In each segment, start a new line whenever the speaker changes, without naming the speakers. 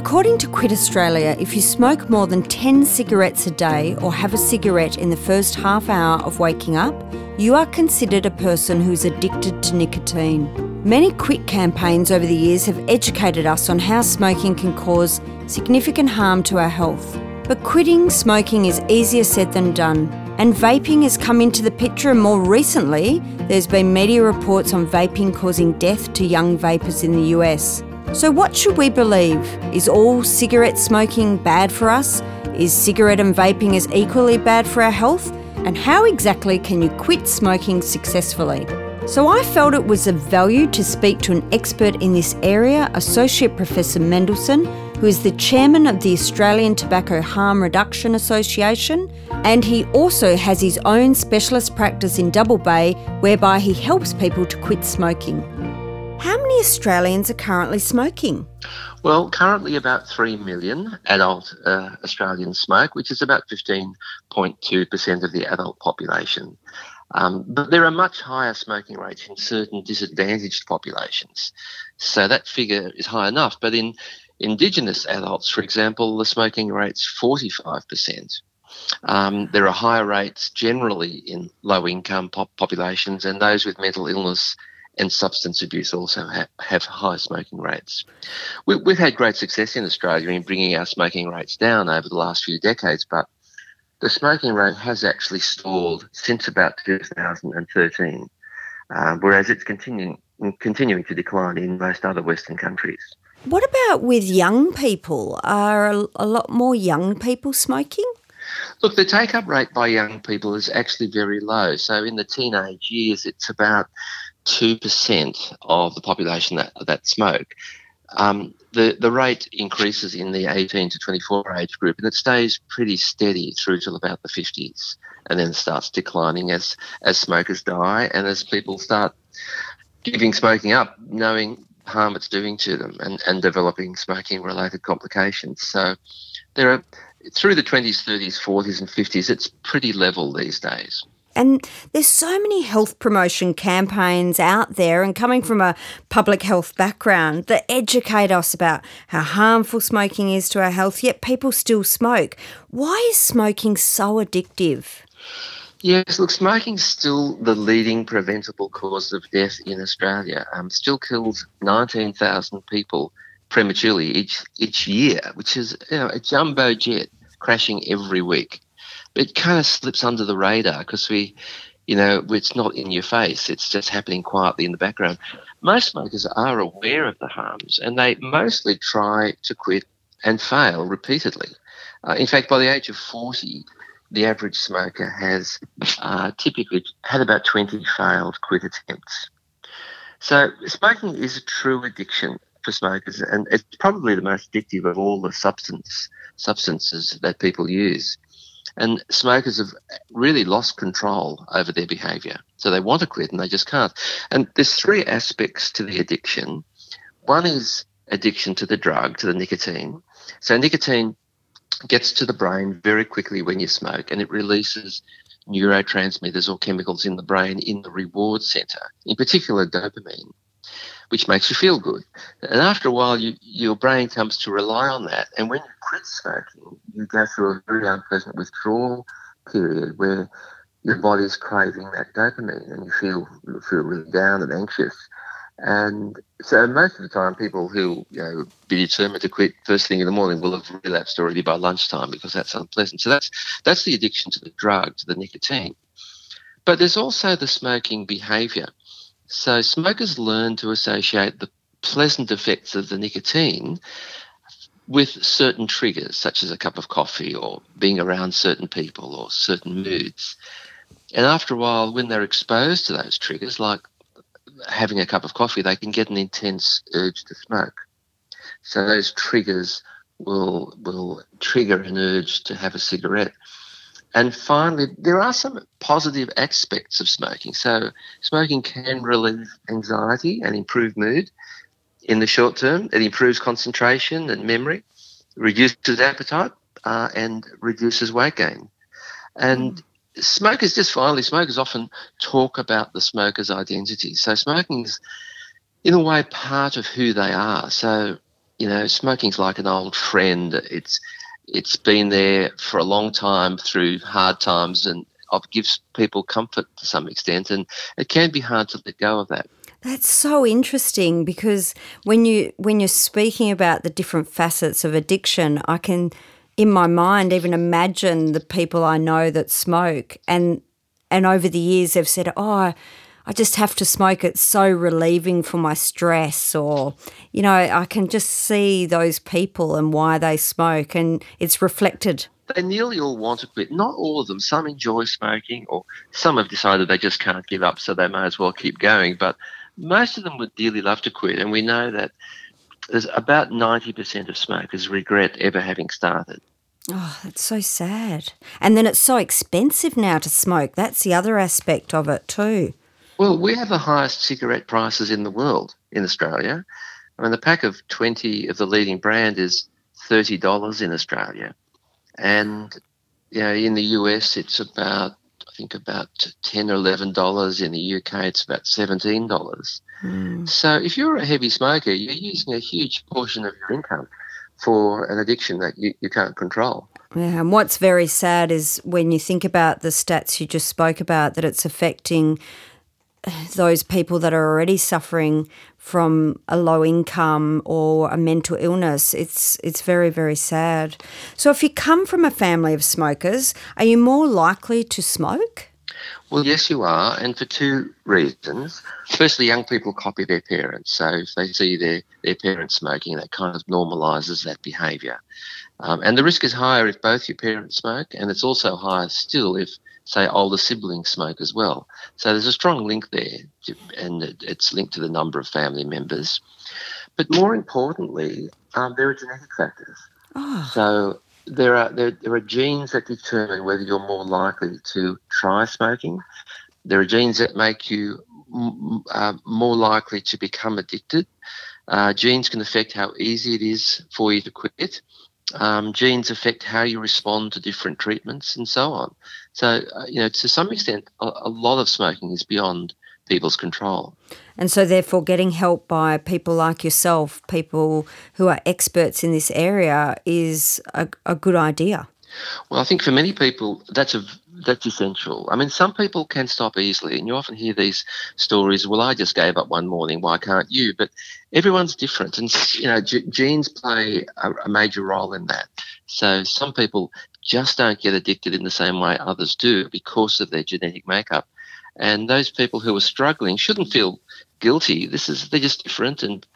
According to Quit Australia, if you smoke more than 10 cigarettes a day or have a cigarette in the first half hour of waking up, you are considered a person who's addicted to nicotine. Many quit campaigns over the years have educated us on how smoking can cause significant harm to our health. But quitting smoking is easier said than done. And vaping has come into the picture, and more recently, there's been media reports on vaping causing death to young vapers in the US. So, what should we believe? Is all cigarette smoking bad for us? Is cigarette and vaping as equally bad for our health? And how exactly can you quit smoking successfully? So, I felt it was of value to speak to an expert in this area, Associate Professor Mendelsohn, who is the chairman of the Australian Tobacco Harm Reduction Association, and he also has his own specialist practice in Double Bay whereby he helps people to quit smoking. How many Australians are currently smoking?
Well, currently about 3 million adult uh, Australians smoke, which is about 15.2% of the adult population. Um, but there are much higher smoking rates in certain disadvantaged populations. So that figure is high enough. But in Indigenous adults, for example, the smoking rate's 45%. Um, there are higher rates generally in low income pop- populations and those with mental illness and substance abuse also ha- have high smoking rates. We, we've had great success in Australia in bringing our smoking rates down over the last few decades, but the smoking rate has actually stalled since about 2013, uh, whereas it's continuing continuing to decline in most other Western countries.
What about with young people? Are a, a lot more young people smoking?
Look, the take up rate by young people is actually very low. So in the teenage years, it's about 2% of the population that, that smoke. Um, the, the rate increases in the 18 to 24 age group and it stays pretty steady through till about the 50s and then starts declining as, as smokers die and as people start giving smoking up, knowing harm it's doing to them and, and developing smoking related complications. So there are through the 20s, 30s, 40s, and 50s, it's pretty level these days.
And there's so many health promotion campaigns out there, and coming from a public health background that educate us about how harmful smoking is to our health, yet people still smoke. Why is smoking so addictive?
Yes, look, smoking's still the leading preventable cause of death in Australia. Um, still kills 19,000 people prematurely each each year, which is you know, a jumbo jet crashing every week it kind of slips under the radar because we, you know, it's not in your face. It's just happening quietly in the background. Most smokers are aware of the harms and they mostly try to quit and fail repeatedly. Uh, in fact, by the age of 40, the average smoker has uh, typically had about 20 failed quit attempts. So, smoking is a true addiction for smokers, and it's probably the most addictive of all the substance substances that people use. And smokers have really lost control over their behaviour. So they want to quit and they just can't. And there's three aspects to the addiction. One is addiction to the drug, to the nicotine. So nicotine gets to the brain very quickly when you smoke and it releases neurotransmitters or chemicals in the brain in the reward center, in particular dopamine which makes you feel good. And after a while, you, your brain comes to rely on that. And when you quit smoking, you go through a very unpleasant withdrawal period where your body's craving that dopamine and you feel you feel really down and anxious. And so most of the time, people who you know be determined to quit first thing in the morning will have relapsed already by lunchtime because that's unpleasant. So that's that's the addiction to the drug, to the nicotine. But there's also the smoking behaviour. So smokers learn to associate the pleasant effects of the nicotine with certain triggers, such as a cup of coffee or being around certain people or certain moods. And after a while, when they're exposed to those triggers, like having a cup of coffee, they can get an intense urge to smoke. So those triggers will will trigger an urge to have a cigarette. And finally, there are some positive aspects of smoking. So, smoking can relieve anxiety and improve mood in the short term. It improves concentration and memory, reduces appetite, uh, and reduces weight gain. And mm smokers, just finally, smokers often talk about the smoker's identity. So, smoking is, in a way, part of who they are. So, you know, smoking's like an old friend. It's it's been there for a long time through hard times and it gives people comfort to some extent and it can be hard to let go of that.
That's so interesting because when you when you're speaking about the different facets of addiction i can in my mind even imagine the people i know that smoke and and over the years they've said oh I just have to smoke. It's so relieving for my stress, or, you know, I can just see those people and why they smoke, and it's reflected.
They nearly all want to quit. Not all of them. Some enjoy smoking, or some have decided they just can't give up, so they may as well keep going. But most of them would dearly love to quit, and we know that there's about 90% of smokers regret ever having started.
Oh, that's so sad. And then it's so expensive now to smoke. That's the other aspect of it, too.
Well, we have the highest cigarette prices in the world in Australia. I mean, the pack of 20 of the leading brand is $30 in Australia. And, you know, in the US, it's about, I think, about 10 or $11. In the UK, it's about $17. Mm. So if you're a heavy smoker, you're using a huge portion of your income for an addiction that you, you can't control.
Yeah, and what's very sad is when you think about the stats you just spoke about, that it's affecting those people that are already suffering from a low income or a mental illness. It's it's very very sad. So if you come from a family of smokers, are you more likely to smoke?
Well, yes, you are, and for two reasons. Firstly, young people copy their parents, so if they see their, their parents smoking, that kind of normalises that behaviour. Um, and the risk is higher if both your parents smoke, and it's also higher still if say older siblings smoke as well. So there's a strong link there, and it's linked to the number of family members. But more importantly, um, there are genetic factors. Oh. So there are there, there are genes that determine whether you're more likely to try smoking. There are genes that make you uh, more likely to become addicted. Uh, genes can affect how easy it is for you to quit. Um, genes affect how you respond to different treatments and so on. So, uh, you know, to some extent, a, a, lot of smoking is beyond people's control.
And so, therefore, getting help by people like yourself, people who are experts in this area, is a, a good idea.
Well, I think for many people, that's a that's essential. I mean, some people can stop easily, and you often hear these stories. Well, I just gave up one morning. Why can't you? But everyone's different, and you know, g- genes play a, a major role in that. So some people just don't get addicted in the same way others do because of their genetic makeup. And those people who are struggling shouldn't feel guilty. This is they're just different, and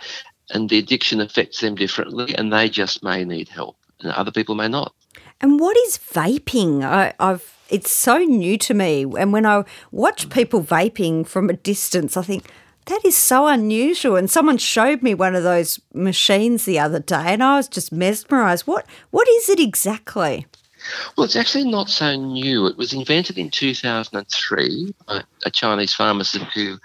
and the addiction affects them differently, and they just may need help, and other people may not.
And what is vaping? I, I've it's so new to me. And when I watch mm. people vaping from a distance, I think that is so unusual. And someone showed me one of those machines the other day, and I was just mesmerised. What what is it exactly?
Well, it's actually not so new. It was invented in 2003 by a Chinese pharmacist who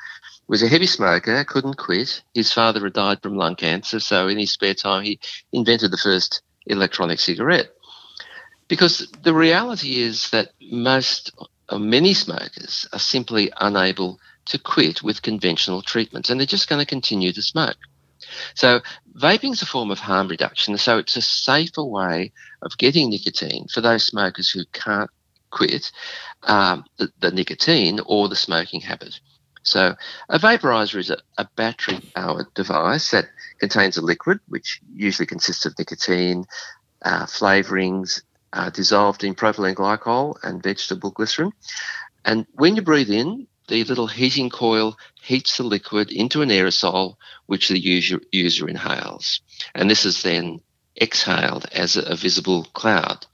was a heavy smoker, couldn't quit. His father had died from lung cancer, so in his spare time, he invented the first electronic cigarette. Because the reality is that most, or many smokers are simply unable to quit with conventional treatments and they're just going to continue to smoke. So, vaping is a form of harm reduction. So, it's a safer way of getting nicotine for those smokers who can't quit um, the, the, nicotine or the smoking habit. So, a vaporizer is a, a battery powered device that contains a liquid, which usually consists of nicotine, uh, flavorings, uh, dissolved in propylene glycol and vegetable glycerin. And when you breathe in, the little heating coil heats the liquid into an aerosol, which the user, user inhales. And this is then exhaled as a, a visible cloud.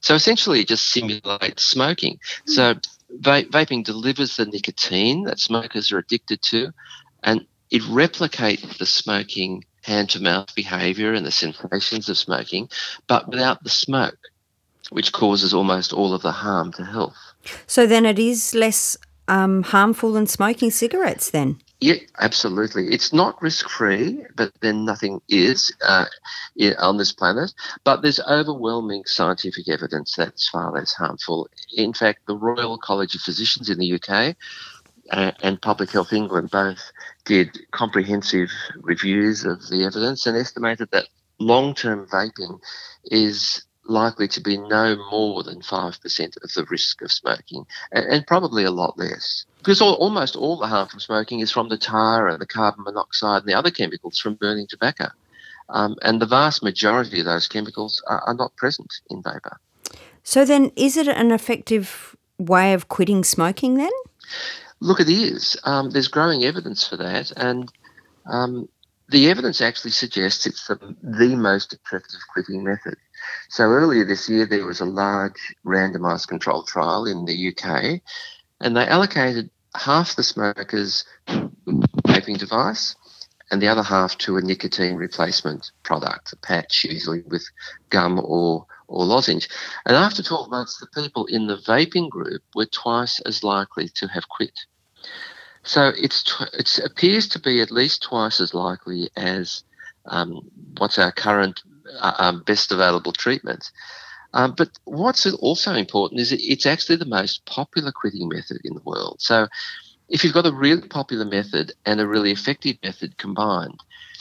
So essentially, it just simulates smoking. Mm. So va- vaping delivers the nicotine that smokers are addicted to, and it replicates the smoking hand to mouth behavior and the sensations of smoking, but without the smoke. Which causes almost all of the harm to health.
So then it is less um, harmful than smoking cigarettes, then?
Yeah, absolutely. It's not risk free, but then nothing is uh, on this planet. But there's overwhelming scientific evidence that it's far less harmful. In fact, the Royal College of Physicians in the UK uh, and Public Health England both did comprehensive reviews of the evidence and estimated that long term vaping is likely to be no more than 5% of the risk of smoking, and, probably a lot less. Because all, almost all the harm from smoking is from the tar and the carbon monoxide and the other chemicals from burning tobacco. Um, and the vast majority of those chemicals are, are not present in vapour.
So, then, is it an effective way of quitting smoking then?
Look, it is. Um, there's growing evidence for that, and um, the evidence actually suggests it's the, the most effective quitting method. So earlier this year, there was a large randomised controlled trial in the UK, and they allocated half the smokers vaping device and the other half to a nicotine replacement product, a patch usually with gum or or lozenge. And after 12 months, the people in the vaping group were twice as likely to have quit. So it's it appears to be at least twice as likely as um, what's our current um, best available treatment. Um, but what's also important is it's actually the most popular quitting method in the world. So if you've got a really popular method and a really effective method combined,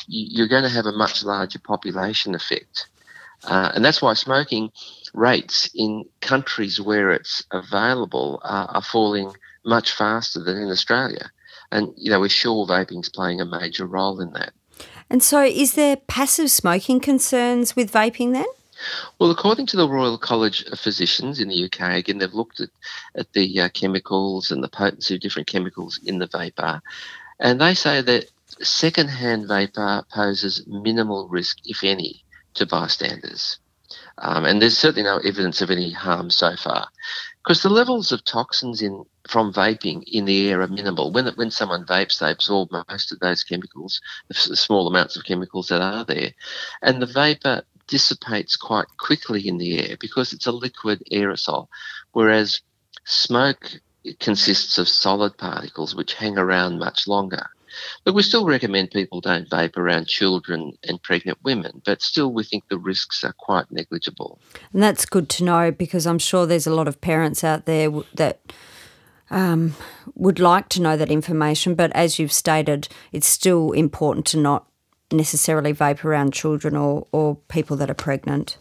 you're going to have a much larger population effect. Uh, and that's why smoking rates in countries where it's available uh, are falling much faster than in Australia. And, you know, we're sure vaping's playing a major role in that.
And so, is there passive smoking concerns with vaping then?
Well, according to the Royal College of Physicians in the UK, again, they've looked at, at the uh, chemicals and the potency of different chemicals in the vapour, and they say that second-hand vapour poses minimal risk, if any, to bystanders. Um, and there's certainly no evidence of any harm so far because the levels of toxins in from vaping in the air are minimal. When when someone vapes, they absorb most of those chemicals, the small amounts of chemicals that are there, and the vapor dissipates quite quickly in the air because it's a liquid aerosol, whereas smoke consists of solid particles which hang around much longer. But we still recommend people don't vape around children and pregnant women, but still we think the risks are quite negligible.
And that's good to know because I'm sure there's a lot of parents out there that um, would like to know that information, but as you've stated, it's still important to not necessarily vape around children or, or people that are pregnant.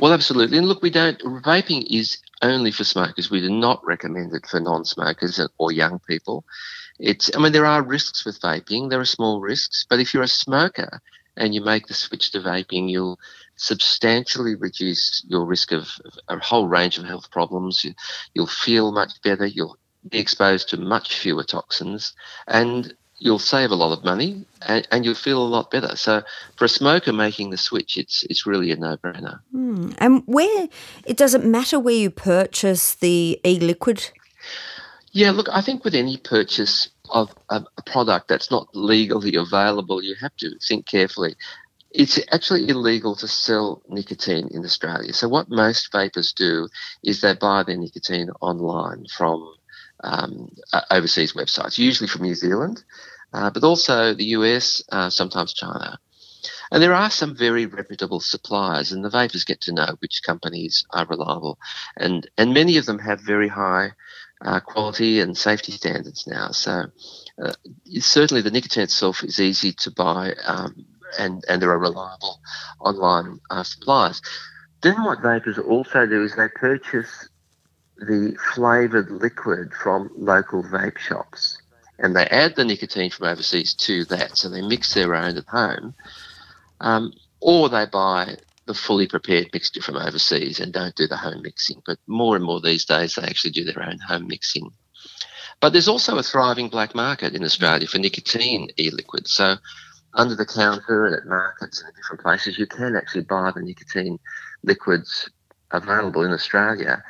Well, absolutely. And look, we don't, vaping is only for smokers. We do not recommend it for non smokers or young people. It's, I mean, there are risks with vaping, there are small risks, but if you're a smoker and you make the switch to vaping, you'll substantially reduce your risk of, of a whole range of health problems. You, will feel much better, you'll be exposed to much fewer toxins, and you'll save a lot of money and, and, you'll feel a lot better. So for a smoker making the switch, it's it's really a no-brainer.
Mm. And where it doesn't matter where you purchase the e-liquid
yeah, look, I think with any purchase of a, product that's not legally available, you have to think carefully. It's actually illegal to sell nicotine in Australia. So, what most vapers do is they buy their nicotine online from um, overseas websites, usually from New Zealand, uh, but also the US, uh, sometimes China. And there are some very reputable suppliers, and the vapers get to know which companies are reliable. And, and many of them have very high uh, quality and safety standards now. So uh, certainly the nicotine itself is easy to buy um, and, and there are reliable online uh, suppliers. Then what vapers also do is they purchase the flavoured liquid from local vape shops and they add the nicotine from overseas to that. So they mix their own at home. Um, or they buy the fully prepared mixture from overseas and don't do the home mixing. But more and more these days, they actually do their own home mixing. But there's also a thriving black market in Australia for nicotine e-liquids. So under the counter and at markets and different places, you can actually buy the nicotine liquids available in Australia.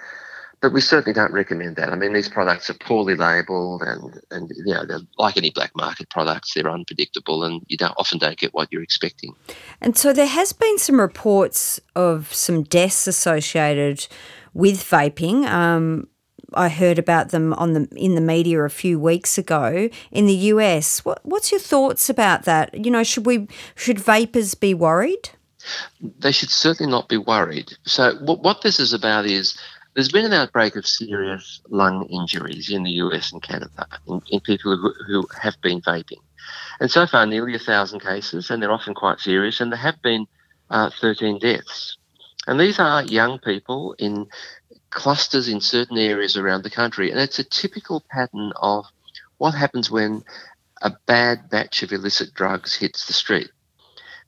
But we certainly don't recommend that. I mean, these products are poorly labelled, and and you know, they're like any black market products, they're unpredictable, and you don't often don't get what you're expecting.
And so there has been some reports of some deaths associated with vaping. Um, I heard about them on the in the media a few weeks ago in the US. What, what's your thoughts about that? You know, should we should vapers be worried?
They should certainly not be worried. So what, what this is about is there's been an outbreak of serious lung injuries in the US and Canada in, in people who, who have been vaping. And so far, nearly a thousand cases, and they're often quite serious, and there have been uh, 13 deaths. And these are young people in clusters in certain areas around the country. And it's a typical pattern of what happens when a bad batch of illicit drugs hits the street.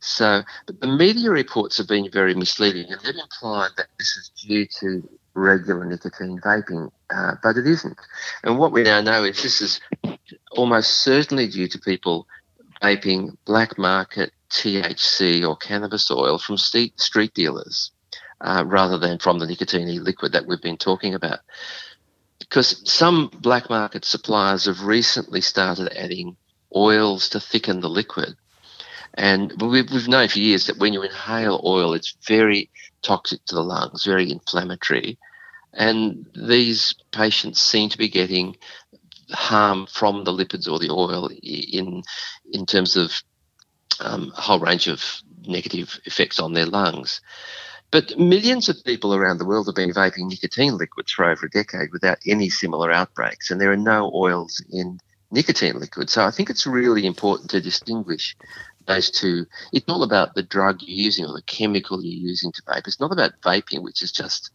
So, but the media reports have been very misleading and they've implied that this is due to regular nicotine vaping, uh, but it isn't. And what we now know is this is almost certainly due to people vaping black market THC or cannabis oil from street, street dealers uh, rather than from the nicotine liquid that we've been talking about. Because some black market suppliers have recently started adding oils to thicken the liquid. And we've, we've known for years that when you inhale oil, it's very toxic to the lungs, very inflammatory. And these patients seem to be getting harm from the lipids or the oil in in terms of um, a whole range of negative effects on their lungs. But millions of people around the world have been vaping nicotine liquids for over a decade without any similar outbreaks, and there are no oils in nicotine liquids. So I think it's really important to distinguish those two. It's all about the drug you're using or the chemical you're using to vape. It's not about vaping, which is just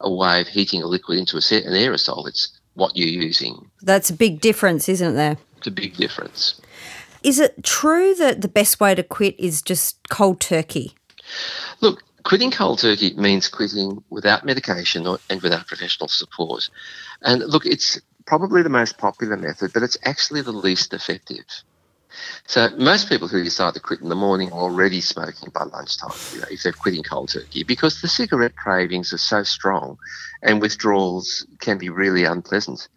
a way of heating a liquid into a set, an aerosol. It's what you're using.
That's a big difference, isn't there?
It's a big difference.
Is it true that the best way to quit is just cold turkey?
Look, quitting cold turkey means quitting without medication or, and without professional support. And look, it's probably the most popular method, but it's actually the least effective. So most people who decide to quit in the morning are already smoking by lunchtime, you know, if they're quitting cold turkey, because the cigarette cravings are so strong and withdrawals can be really unpleasant.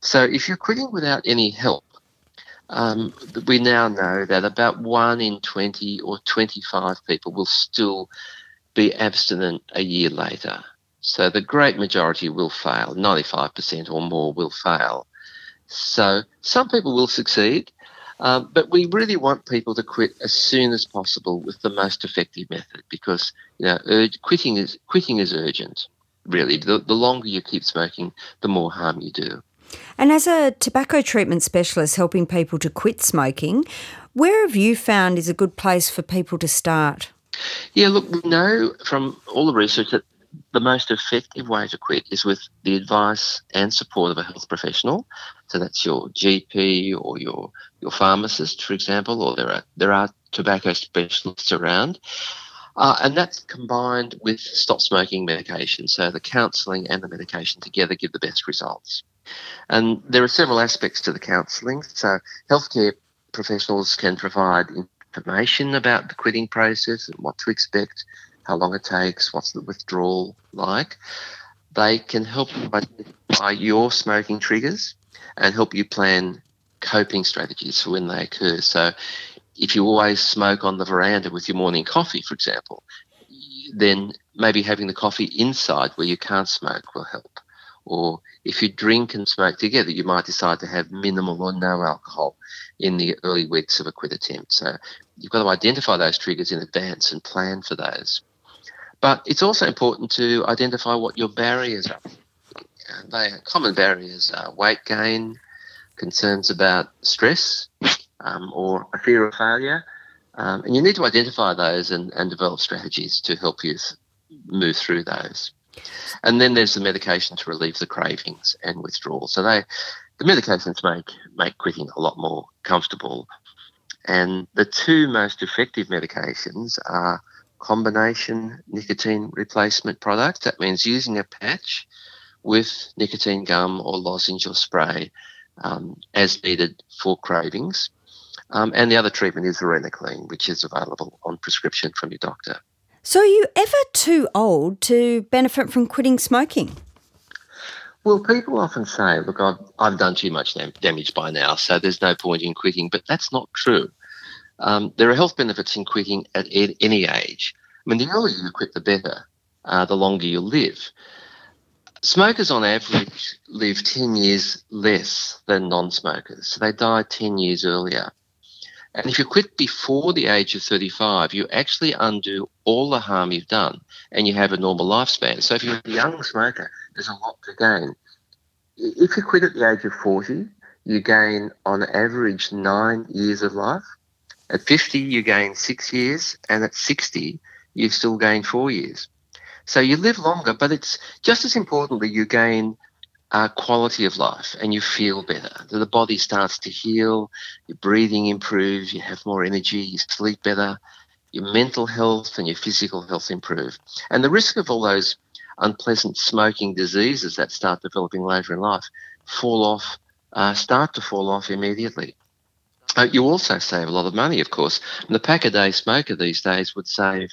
So if you're quitting without any help, um, we now know that about 1 in 20 or 25 people will still be abstinent a year later. So the great majority will fail, 95% or more will fail. So some people will succeed, um, but we really want people to quit as soon as possible with the most effective method because you know quitting is quitting is urgent. Really, the, the longer you keep smoking, the more harm you do.
And as a tobacco treatment specialist helping people to quit smoking, where have you found is a good place for people to start?
Yeah, look, we know from all the research that the most effective way to quit is with the advice and support of a health professional. So that's your GP or your your pharmacist, for example, or there are there are tobacco specialists around. Uh, and that's combined with stop smoking medication. So the counselling and the medication together give the best results. And there are several aspects to the counselling. So healthcare professionals can provide information about the quitting process and what to expect, how long it takes, what's the withdrawal like. They can help you identify your smoking triggers and help you plan coping strategies for when they occur. So, if you always smoke on the veranda with your morning coffee, for example, then maybe having the coffee inside where you can't smoke will help. Or if you drink and smoke together, you might decide to have minimal or no alcohol in the early weeks of a quit attempt. So you've got to identify those triggers in advance and plan for those. But it's also important to identify what your barriers are. They are common barriers are weight gain, concerns about stress, um, or a fear of failure. Um, and you need to identify those and, and develop strategies to help you move through those. And then there's the medication to relieve the cravings and withdrawal. So they, the medications make make quitting a lot more comfortable. And the two most effective medications are combination nicotine replacement product. That means using a patch with nicotine gum or lozenge or spray um, as needed for cravings. Um, and the other treatment is varenicline, which is available on prescription from your doctor.
So, are you ever too old to benefit from quitting smoking?
Well, people often say, look, I've, I've done too much damage by now, so there's no point in quitting. But that's not true. Um, there are health benefits in quitting at any age. I mean, the earlier you quit, the better, uh, the longer you live. Smokers on average live 10 years less than non smokers, so they die 10 years earlier. And if you quit before the age of 35, you actually undo all the harm you've done and you have a normal lifespan. So if you're a young smoker, there's a lot to gain. If you quit at the age of 40, you gain on average nine years of life. At 50, you gain six years, and at 60, you've still gained four years. So you live longer, but it's just as importantly, you gain uh, quality of life and you feel better. The body starts to heal, your breathing improves, you have more energy, you sleep better, your mental health and your physical health improve. And the risk of all those unpleasant smoking diseases that start developing later in life fall off, uh, start to fall off immediately. Uh, you also save a lot of money, of course. And the pack a day smoker these days would save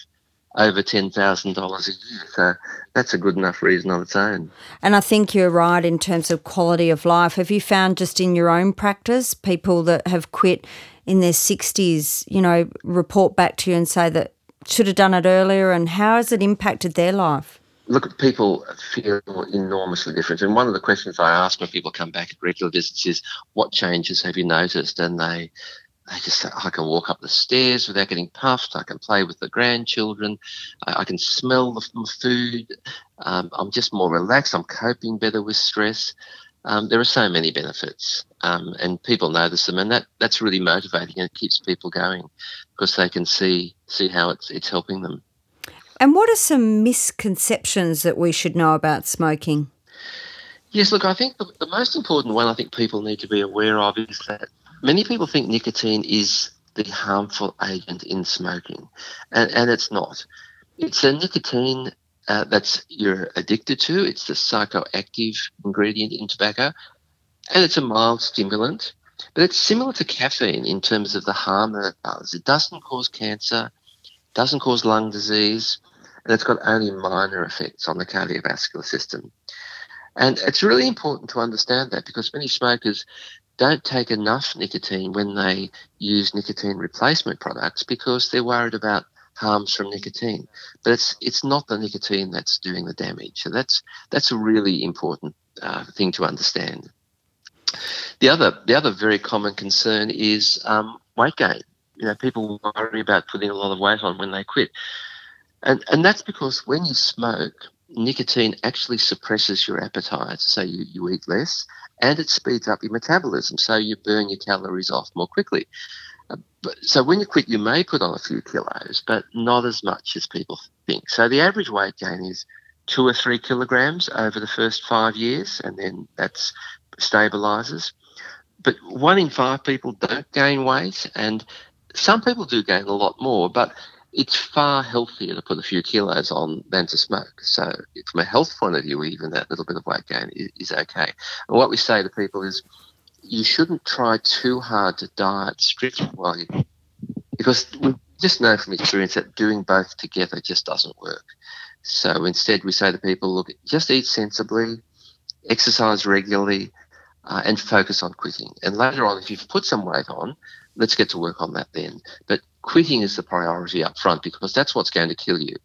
over $10,000 a year. So that's a good enough reason on its own.
And I think you're right in terms of quality of life. Have you found just in your own practice, people that have quit in their 60s, you know, report back to you and say that should have done it earlier and how has it impacted their life?
Look, people feel enormously different. And one of the questions I ask when people come back at regular visits is, what changes have you noticed? And they I just say, I can walk up the stairs without getting puffed. I can play with the grandchildren. I, I can smell the food. Um, I'm just more relaxed. I'm coping better with stress. Um, there are so many benefits, um, and people notice them, and that that's really motivating and it keeps people going because they can see see how it's it's helping them.
And what are some misconceptions that we should know about smoking?
Yes, look, I think the, the most important one I think people need to be aware of is that many people think nicotine is the harmful agent in smoking, and, and it's not. It's a nicotine uh, that's you're addicted to. It's the psychoactive ingredient in tobacco, and it's a mild stimulant. But it's similar to caffeine in terms of the harm that it does. It doesn't cause cancer, doesn't cause lung disease, and it's got only minor effects on the cardiovascular system. And it's really important to understand that because many smokers don't take enough nicotine when they use nicotine replacement products because they're worried about harms from nicotine. But it's it's not the nicotine that's doing the damage. So that's that's a really important uh, thing to understand. The other the other very common concern is um, weight gain. You know, people worry about putting a lot of weight on when they quit, and and that's because when you smoke, nicotine actually suppresses your appetite, so you, you eat less, and it speeds up your metabolism, so you burn your calories off more quickly. Uh, but, so when you quit, you may put on a few kilos, but not as much as people think. So the average weight gain is two or three kilograms over the first five years, and then that stabilizes. But one in five people don't gain weight, and some people do gain a lot more, but it's far healthier to put a few kilos on than to smoke. So, from a health point of view, even that little bit of weight gain is, okay. And what we say to people is, you shouldn't try too hard to diet strictly while you, because we just know from experience that doing both together just doesn't work. So instead, we say to people, look, just eat sensibly, exercise regularly, uh, and focus on quitting. And later on, if you've put some weight on, let's get to work on that then. But quitting is the priority up front because that's what's going to kill you.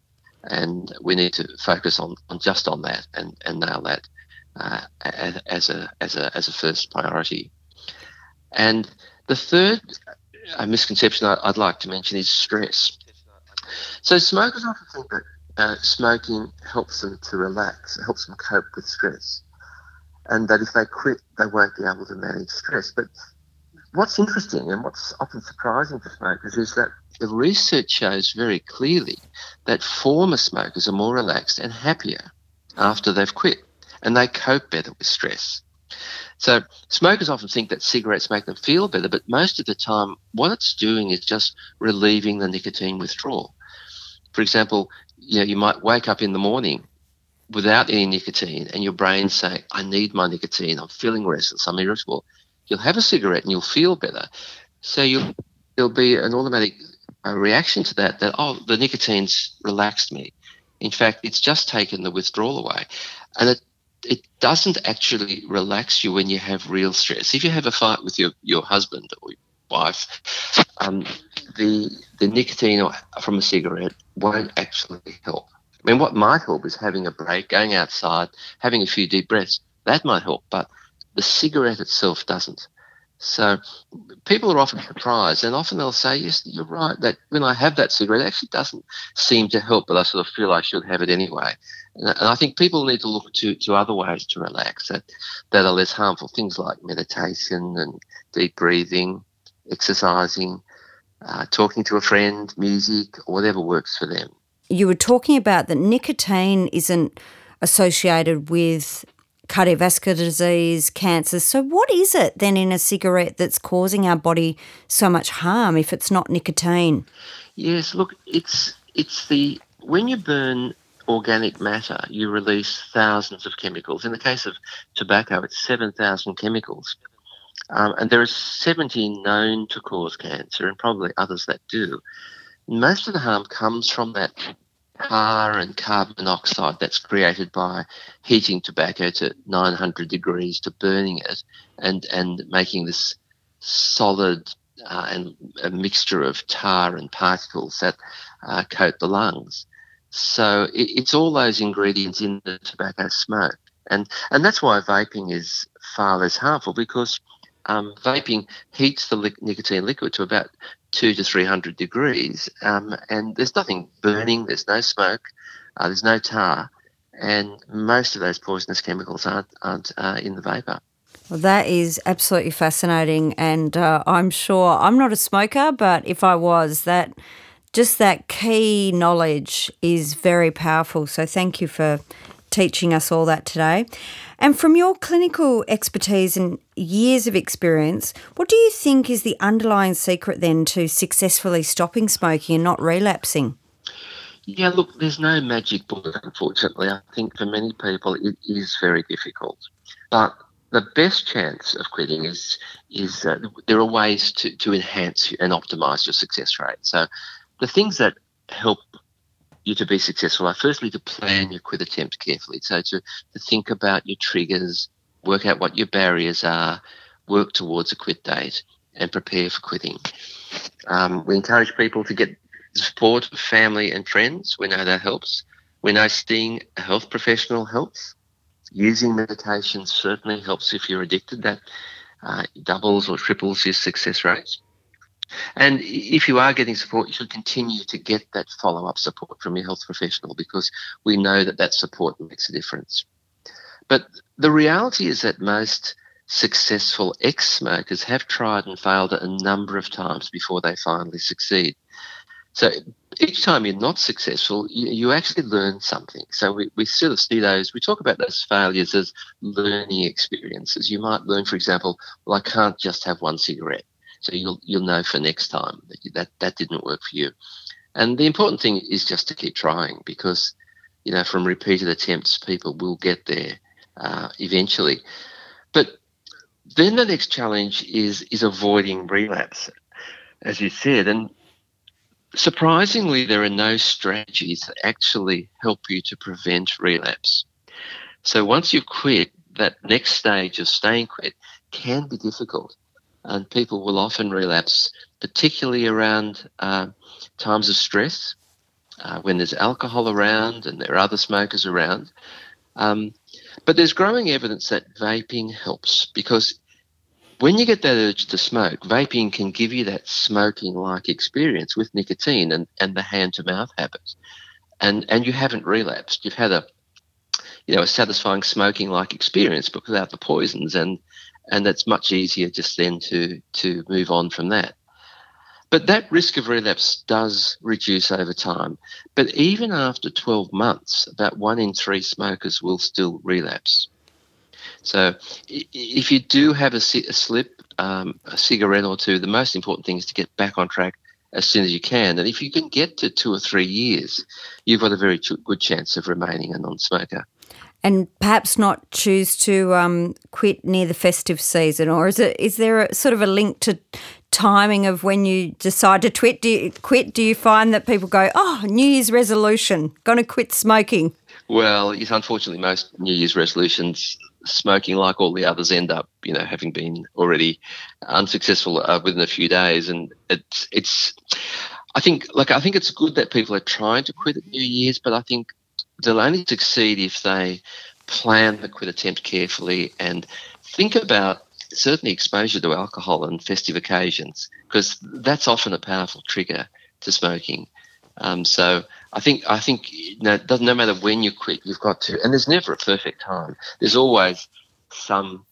And we need to focus on, on just on that and, and nail that uh, as, a, as, a, as a first priority. And the third uh, misconception I'd like to mention is stress. So smokers often think that uh, smoking helps them to relax, helps them cope with stress, and that if they quit, they won't be able to manage stress. But what's interesting and what's often surprising for smokers is that the research shows very clearly that former smokers are more relaxed and happier after they've quit and they cope better with stress. So smokers often think that cigarettes make them feel better, but most of the time what it's doing is just relieving the nicotine withdrawal. For example, you know, you might wake up in the morning without any nicotine and your brain saying, I need my nicotine, I'm feeling restless, I'm irritable you'll have a cigarette and you'll feel better. So you there'll be an automatic uh, reaction to that that oh the nicotine's relaxed me. In fact, it's just taken the withdrawal away, and it it doesn't actually relax you when you have real stress. If you have a fight with your, your husband or your wife, um, the the nicotine from a cigarette won't actually help. I mean, what might help is having a break, going outside, having a few deep breaths. That might help, but the cigarette itself doesn't. So people are often surprised, and often they'll say, "Yes, you're right. That when I have that cigarette, it actually doesn't seem to help, but I sort of feel I should have it anyway." And, I think people need to look to, to other ways to relax that that are less harmful. Things like meditation and deep breathing, exercising, uh, talking to a friend, music, whatever works for them.
You were talking about that nicotine isn't associated with cardiovascular disease, cancer. So, what is it then in a cigarette that's causing our body so much harm if it's not nicotine?
Yes, look, it's it's the when you burn organic matter, you release thousands of chemicals. In the case of tobacco, it's 7,000 chemicals. Um, and there are seventy known to cause cancer and probably others that do. Most of the harm comes from that tar and carbon monoxide that's created by heating tobacco to 900 degrees to burning it and, and making this solid uh, and a mixture of tar and particles that uh, coat the lungs. So it, it's all those ingredients in the tobacco smoke. And, and that's why vaping is far less harmful because um, vaping heats the li- nicotine liquid to about two to 300 degrees, um, and there's nothing burning, there's no smoke, uh, there's no tar, and most of those poisonous chemicals aren't, aren't uh, in the vapour.
Well, that is absolutely fascinating, and uh, I'm sure I'm not a smoker, but if I was, that just that key knowledge is very powerful. So, thank you for teaching us all that today. And from your clinical expertise and years of experience, what do you think is the underlying secret then to successfully stopping smoking and not relapsing?
Yeah, look, there's no magic bullet, unfortunately. I think for many people it is very difficult. But the best chance of quitting is is uh, there are ways to, to enhance and optimize your success rate. So the things that help you to be successful are firstly to plan your quit attempt carefully. So to, to think about your triggers, work out what your barriers are, work towards a quit date, and prepare for quitting. Um, we encourage people to get support family and friends. We know that helps. We know seeing a health professional helps. Using meditation certainly helps if you're addicted. That uh, doubles or triples your success rates. And if you are getting support, you should continue to get that follow up support from your health professional because we know that that support makes a difference. But the reality is that most successful ex smokers have tried and failed a number of times before they finally succeed. So each time you're not successful, you, you, actually learn something. So we, we sort of see those, we talk about those failures as learning experiences. You might learn, for example, well, I can't just have one cigarette. So you'll you'll know for next time that that, that didn't work for you. And the important thing is just to keep trying because, you know, from repeated attempts, people will get there uh, eventually. But then the next challenge is is avoiding relapse, as you said, and surprisingly, there are no strategies that actually help you to prevent relapse. So once you quit, that next stage of staying quit can be difficult and people will often relapse, particularly around uh, times of stress, uh, when there's alcohol around and there are other smokers around. Um, but there's growing evidence that vaping helps because when you get that urge to smoke, vaping can give you that smoking like experience with nicotine and, and the hand to mouth habit. And, and you haven't relapsed. You've had a you know a satisfying smoking like experience but without the poisons and and it's much easier just then to to move on from that. But that risk of relapse does reduce over time. But even after 12 months, about one in three smokers will still relapse. So if you do have a, slip, um, a cigarette or two, the most important thing is to get back on track as soon as you can. And if you can get to two or three years, you've got a very good chance of remaining a non smoker
and perhaps not choose to um, quit near the festive season, or is it is there a, sort of a link to timing of when you decide to quit? Do you, quit? Do you find that people go, "Oh, New Year's resolution, going to quit smoking"?
Well, yes, unfortunately, most New Year's resolutions, smoking like all the others, end up, you know, having been already unsuccessful uh, within a few days. And it's, it's, I think, like, I think it's good that people are trying to quit at New Year's, but I think they'll only succeed if they plan the quit attempt carefully and think about certainly exposure to alcohol and festive occasions, because that's often a powerful trigger to smoking. Um, so I think I think no matter when you quit, you've got to, and there's never a perfect time. There's always some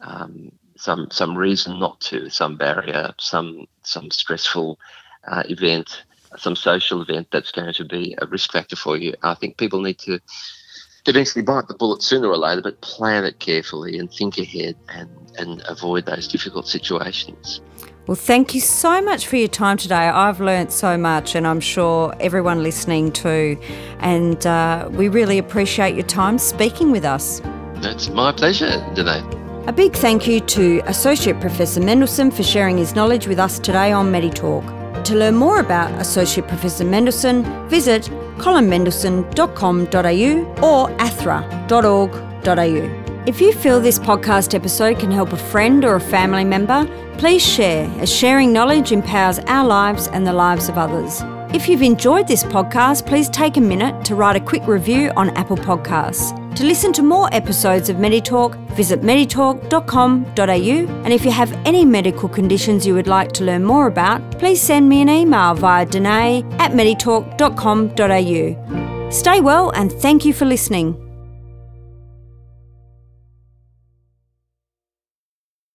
um, some some reason not to, some barrier, some some stressful uh, event, some social event that's going to be a risk factor for you. I think people need to eventually bite the bullet sooner or later, but plan it carefully and think ahead and and avoid those difficult situations.
Well, thank you so much for your time today. I've learnt so much, and I'm sure everyone listening too. And uh, we really appreciate your time speaking with us.
That's my pleasure, Danae.
A big thank you to Associate Professor Mendelsohn for sharing his knowledge with us today on MediTalk. To learn more about Associate Professor Mendelsohn, visit colinmendelsohn.com.au or athra.org.au. If you feel this podcast episode can help a friend or a family member, please share, as sharing knowledge empowers our lives and the lives of others. If you've enjoyed this podcast, please take a minute to write a quick review on Apple Podcasts. To listen to more episodes of MediTalk, visit meditalk.com.au. And if you have any medical conditions you would like to learn more about, please send me an email via Danae at meditalk.com.au. Stay well and thank you for listening.